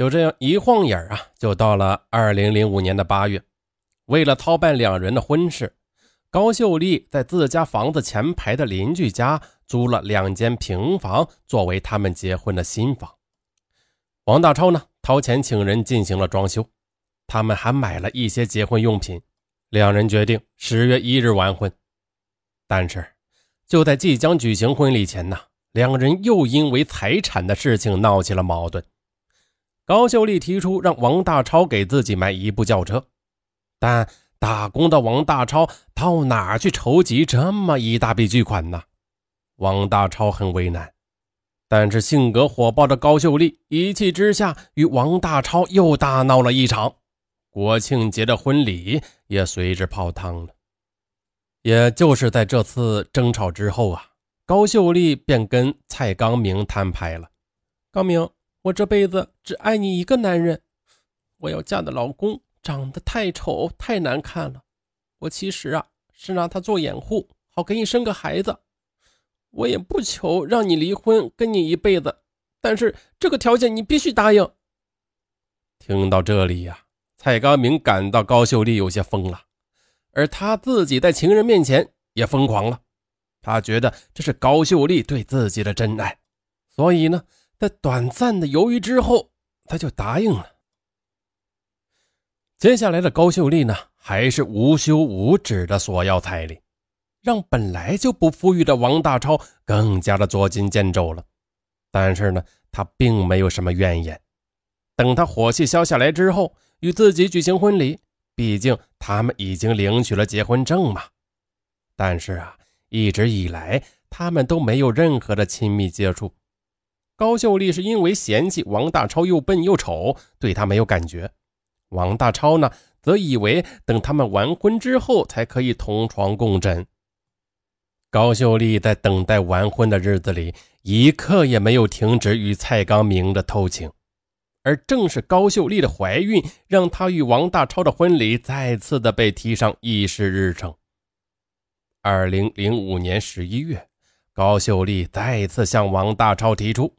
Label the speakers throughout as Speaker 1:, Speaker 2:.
Speaker 1: 就这样一晃眼啊，就到了二零零五年的八月。为了操办两人的婚事，高秀丽在自家房子前排的邻居家租了两间平房，作为他们结婚的新房。王大超呢，掏钱请人进行了装修，他们还买了一些结婚用品。两人决定十月一日完婚，但是就在即将举行婚礼前呢，两人又因为财产的事情闹起了矛盾。高秀丽提出让王大超给自己买一部轿车，但打工的王大超到哪去筹集这么一大笔巨款呢？王大超很为难，但是性格火爆的高秀丽一气之下与王大超又大闹了一场。国庆节的婚礼也随之泡汤了。也就是在这次争吵之后啊，高秀丽便跟蔡刚明摊牌了：“刚明，我这辈子只爱你一个男人，我要嫁的老公长得太丑太难看了。我其实啊是拿他做掩护，好给你生个孩子。我也不求让你离婚，跟你一辈子，但是这个条件你必须答应。”听到这里呀。蔡刚明感到高秀丽有些疯了，而他自己在情人面前也疯狂了。他觉得这是高秀丽对自己的真爱，所以呢，在短暂的犹豫之后，他就答应了。接下来的高秀丽呢，还是无休无止的索要彩礼，让本来就不富裕的王大超更加的捉襟见肘了。但是呢，他并没有什么怨言。等他火气消下来之后。与自己举行婚礼，毕竟他们已经领取了结婚证嘛。但是啊，一直以来他们都没有任何的亲密接触。高秀丽是因为嫌弃王大超又笨又丑，对他没有感觉。王大超呢，则以为等他们完婚之后才可以同床共枕。高秀丽在等待完婚的日子里，一刻也没有停止与蔡刚明的偷情。而正是高秀丽的怀孕，让她与王大超的婚礼再次的被提上议事日程。二零零五年十一月，高秀丽再次向王大超提出，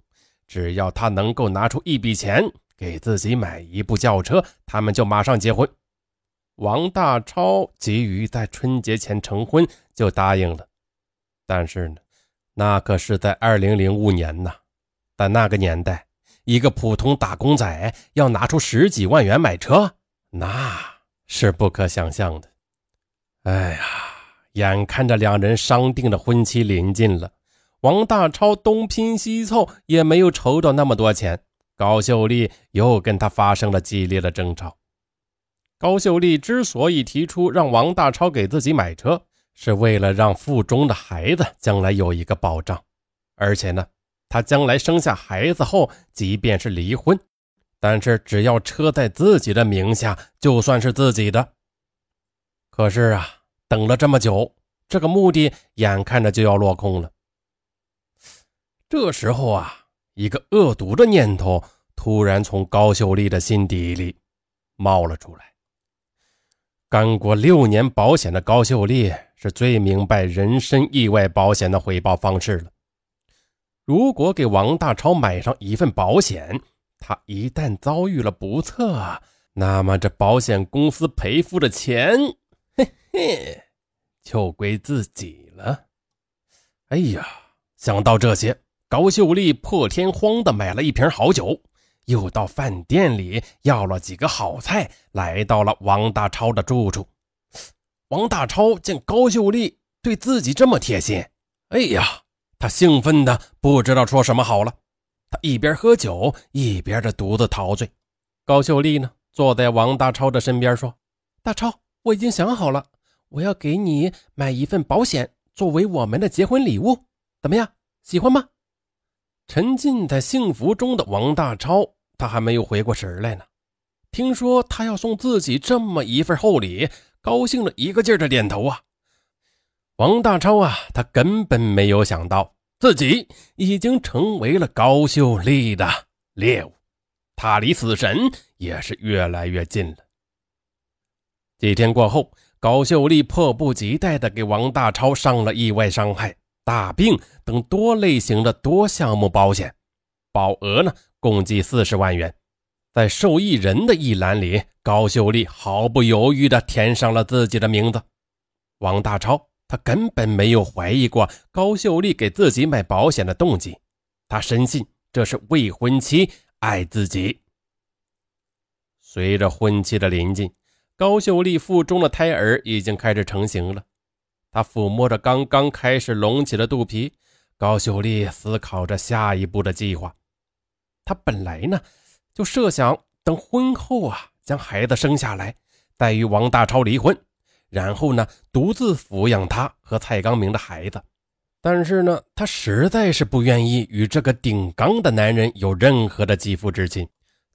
Speaker 1: 只要他能够拿出一笔钱给自己买一部轿车，他们就马上结婚。王大超急于在春节前成婚，就答应了。但是呢，那可是在二零零五年呢，在那个年代。一个普通打工仔要拿出十几万元买车，那是不可想象的。哎呀，眼看着两人商定的婚期临近了，王大超东拼西凑也没有筹到那么多钱。高秀丽又跟他发生了激烈的争吵。高秀丽之所以提出让王大超给自己买车，是为了让腹中的孩子将来有一个保障，而且呢。他将来生下孩子后，即便是离婚，但是只要车在自己的名下，就算是自己的。可是啊，等了这么久，这个目的眼看着就要落空了。这时候啊，一个恶毒的念头突然从高秀丽的心底里冒了出来。干过六年保险的高秀丽是最明白人身意外保险的回报方式了。如果给王大超买上一份保险，他一旦遭遇了不测，那么这保险公司赔付的钱，嘿嘿，就归自己了。哎呀，想到这些，高秀丽破天荒的买了一瓶好酒，又到饭店里要了几个好菜，来到了王大超的住处。王大超见高秀丽对自己这么贴心，哎呀！他兴奋的不知道说什么好了，他一边喝酒一边的独自陶醉。高秀丽呢，坐在王大超的身边说：“大超，我已经想好了，我要给你买一份保险，作为我们的结婚礼物，怎么样？喜欢吗？”沉浸在幸福中的王大超，他还没有回过神来呢。听说他要送自己这么一份厚礼，高兴的一个劲儿的点头啊。王大超啊，他根本没有想到自己已经成为了高秀丽的猎物，他离死神也是越来越近了。几天过后，高秀丽迫不及待地给王大超上了意外伤害、大病等多类型的多项目保险，保额呢共计四十万元，在受益人的一栏里，高秀丽毫不犹豫地填上了自己的名字。王大超他根本没有怀疑过高秀丽给自己买保险的动机，他深信这是未婚妻爱自己。随着婚期的临近，高秀丽腹中的胎儿已经开始成型了。他抚摸着刚刚开始隆起的肚皮，高秀丽思考着下一步的计划。她本来呢。就设想等婚后啊，将孩子生下来，再与王大超离婚，然后呢，独自抚养他和蔡刚明的孩子。但是呢，他实在是不愿意与这个顶缸的男人有任何的肌肤之亲。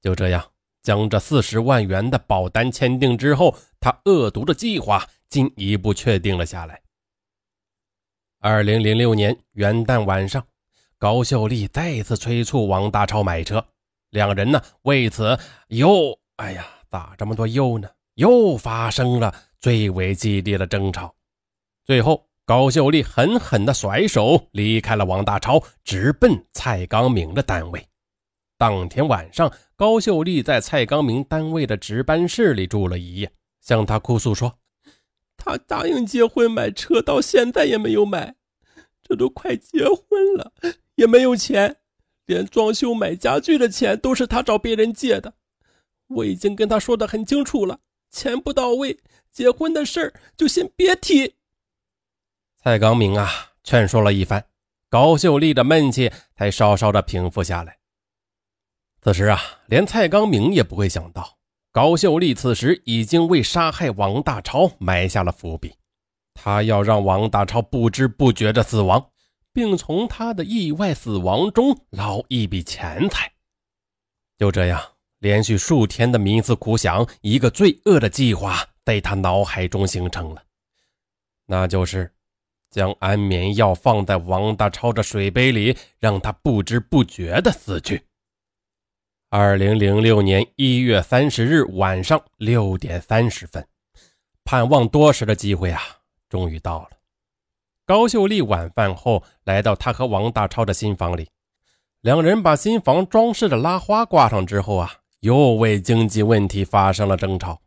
Speaker 1: 就这样，将这四十万元的保单签订之后，他恶毒的计划进一步确定了下来。二零零六年元旦晚上，高秀丽再次催促王大超买车。两人呢，为此又哎呀，咋这么多又呢？又发生了最为激烈的争吵。最后，高秀丽狠狠地甩手离开了王大超，直奔蔡刚明的单位。当天晚上，高秀丽在蔡刚明单位的值班室里住了一夜，向他哭诉说：“
Speaker 2: 他答应结婚买车，到现在也没有买，这都快结婚了，也没有钱。”连装修买家具的钱都是他找别人借的，我已经跟他说的很清楚了，钱不到位，结婚的事儿就先别提。
Speaker 1: 蔡刚明啊，劝说了一番，高秀丽的闷气才稍稍的平复下来。此时啊，连蔡刚明也不会想到，高秀丽此时已经为杀害王大超埋下了伏笔，他要让王大超不知不觉的死亡。并从他的意外死亡中捞一笔钱财。就这样，连续数天的冥思苦想，一个罪恶的计划在他脑海中形成了，那就是将安眠药放在王大超的水杯里，让他不知不觉的死去。二零零六年一月三十日晚上六点三十分，盼望多时的机会啊，终于到了。高秀丽晚饭后来到他和王大超的新房里，两人把新房装饰的拉花挂上之后啊，又为经济问题发生了争吵。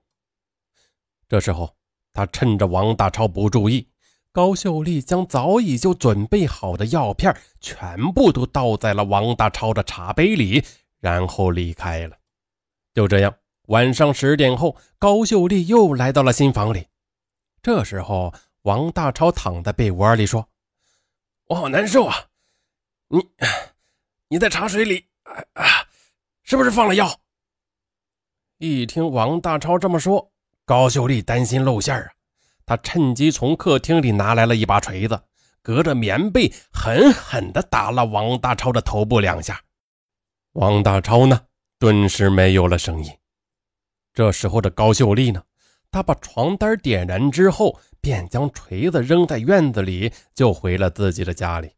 Speaker 1: 这时候，他趁着王大超不注意，高秀丽将早已就准备好的药片全部都倒在了王大超的茶杯里，然后离开了。就这样，晚上十点后，高秀丽又来到了新房里，这时候。王大超躺在被窝里说：“我好难受啊，你你在茶水里啊，是不是放了药？”一听王大超这么说，高秀丽担心露馅啊，她趁机从客厅里拿来了一把锤子，隔着棉被狠狠地打了王大超的头部两下。王大超呢，顿时没有了声音。这时候的高秀丽呢，她把床单点燃之后。便将锤子扔在院子里，就回了自己的家里。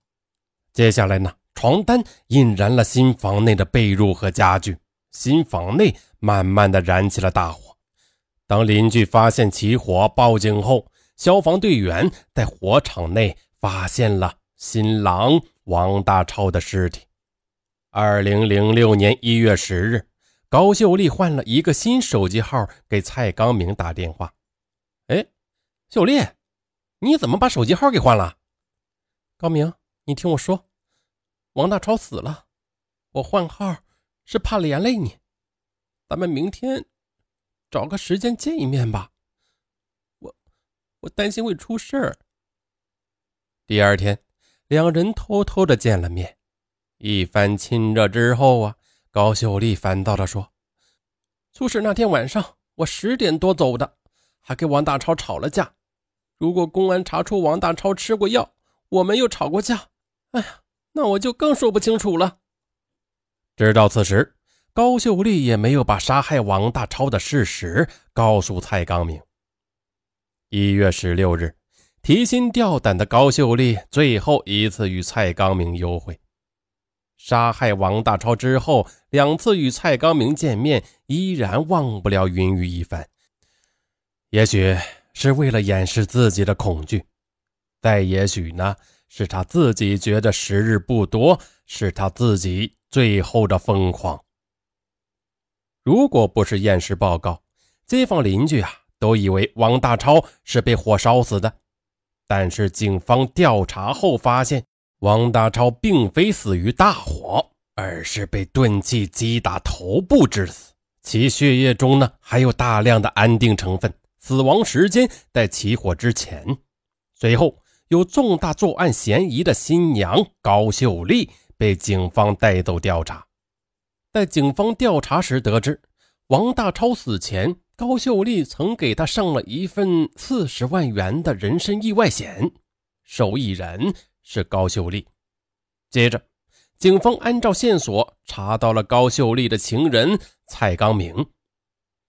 Speaker 1: 接下来呢，床单引燃了新房内的被褥和家具，新房内慢慢的燃起了大火。当邻居发现起火报警后，消防队员在火场内发现了新郎王大超的尸体。二零零六年一月十日，高秀丽换了一个新手机号给蔡刚明打电话。哎。秀丽，你怎么把手机号给换了？高明，你听我说，王大超死了，我换号是怕连累你。咱们明天找个时间见一面吧。我我担心会出事儿。第二天，两人偷偷的见了面，一番亲热之后啊，高秀丽烦躁的说：“出事那天晚上，我十点多走的，还跟王大超吵了架。”如果公安查出王大超吃过药，我们又吵过架，哎呀，那我就更说不清楚了。直到此时，高秀丽也没有把杀害王大超的事实告诉蔡刚明。一月十六日，提心吊胆的高秀丽最后一次与蔡刚明幽会。杀害王大超之后，两次与蔡刚明见面，依然忘不了云雨一番。也许。是为了掩饰自己的恐惧，再也许呢，是他自己觉得时日不多，是他自己最后的疯狂。如果不是验尸报告，街坊邻居啊都以为王大超是被火烧死的。但是警方调查后发现，王大超并非死于大火，而是被钝器击打头部致死。其血液中呢还有大量的安定成分，死亡时间在起火之前。随后，有重大作案嫌疑的新娘高秀丽被警方带走调查。在警方调查时得知，王大超死前，高秀丽曾给他上了一份四十万元的人身意外险，受益人是高秀丽。接着，警方按照线索查到了高秀丽的情人蔡刚明。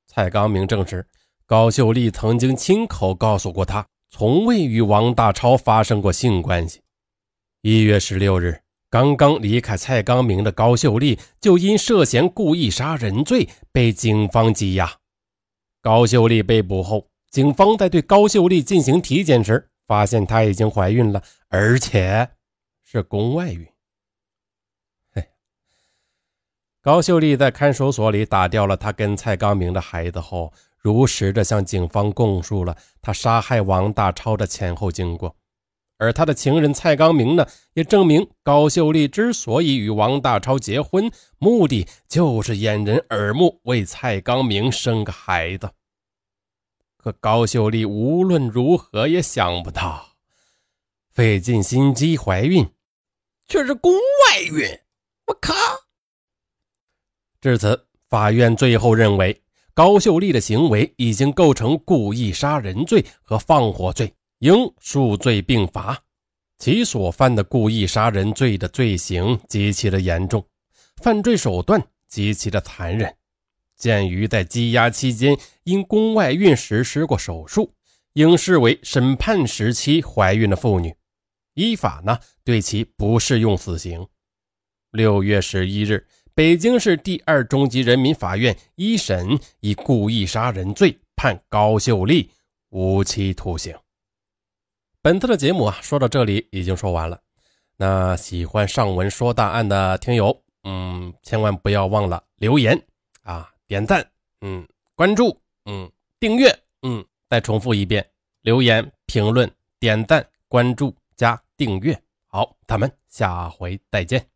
Speaker 1: 蔡刚明证实，高秀丽曾经亲口告诉过他，从未与王大超发生过性关系。一月十六日。刚刚离开蔡刚明的高秀丽，就因涉嫌故意杀人罪被警方羁押。高秀丽被捕后，警方在对高秀丽进行体检时，发现她已经怀孕了，而且是宫外孕。嘿，高秀丽在看守所里打掉了她跟蔡刚明的孩子后，如实的向警方供述了她杀害王大超的前后经过。而他的情人蔡刚明呢，也证明高秀丽之所以与王大超结婚，目的就是掩人耳目，为蔡刚明生个孩子。可高秀丽无论如何也想不到，费尽心机怀孕，
Speaker 2: 却是宫外孕。我靠！
Speaker 1: 至此，法院最后认为高秀丽的行为已经构成故意杀人罪和放火罪。应数罪并罚，其所犯的故意杀人罪的罪行极其的严重，犯罪手段极其的残忍。鉴于在羁押期间因宫外孕实施过手术，应视为审判时期怀孕的妇女，依法呢对其不适用死刑。六月十一日，北京市第二中级人民法院一审以故意杀人罪判高秀丽无期徒刑。本次的节目啊，说到这里已经说完了。那喜欢上文说大案的听友，嗯，千万不要忘了留言啊，点赞，嗯，关注，嗯，订阅，嗯，再重复一遍：留言、评论、点赞、关注加订阅。好，咱们下回再见。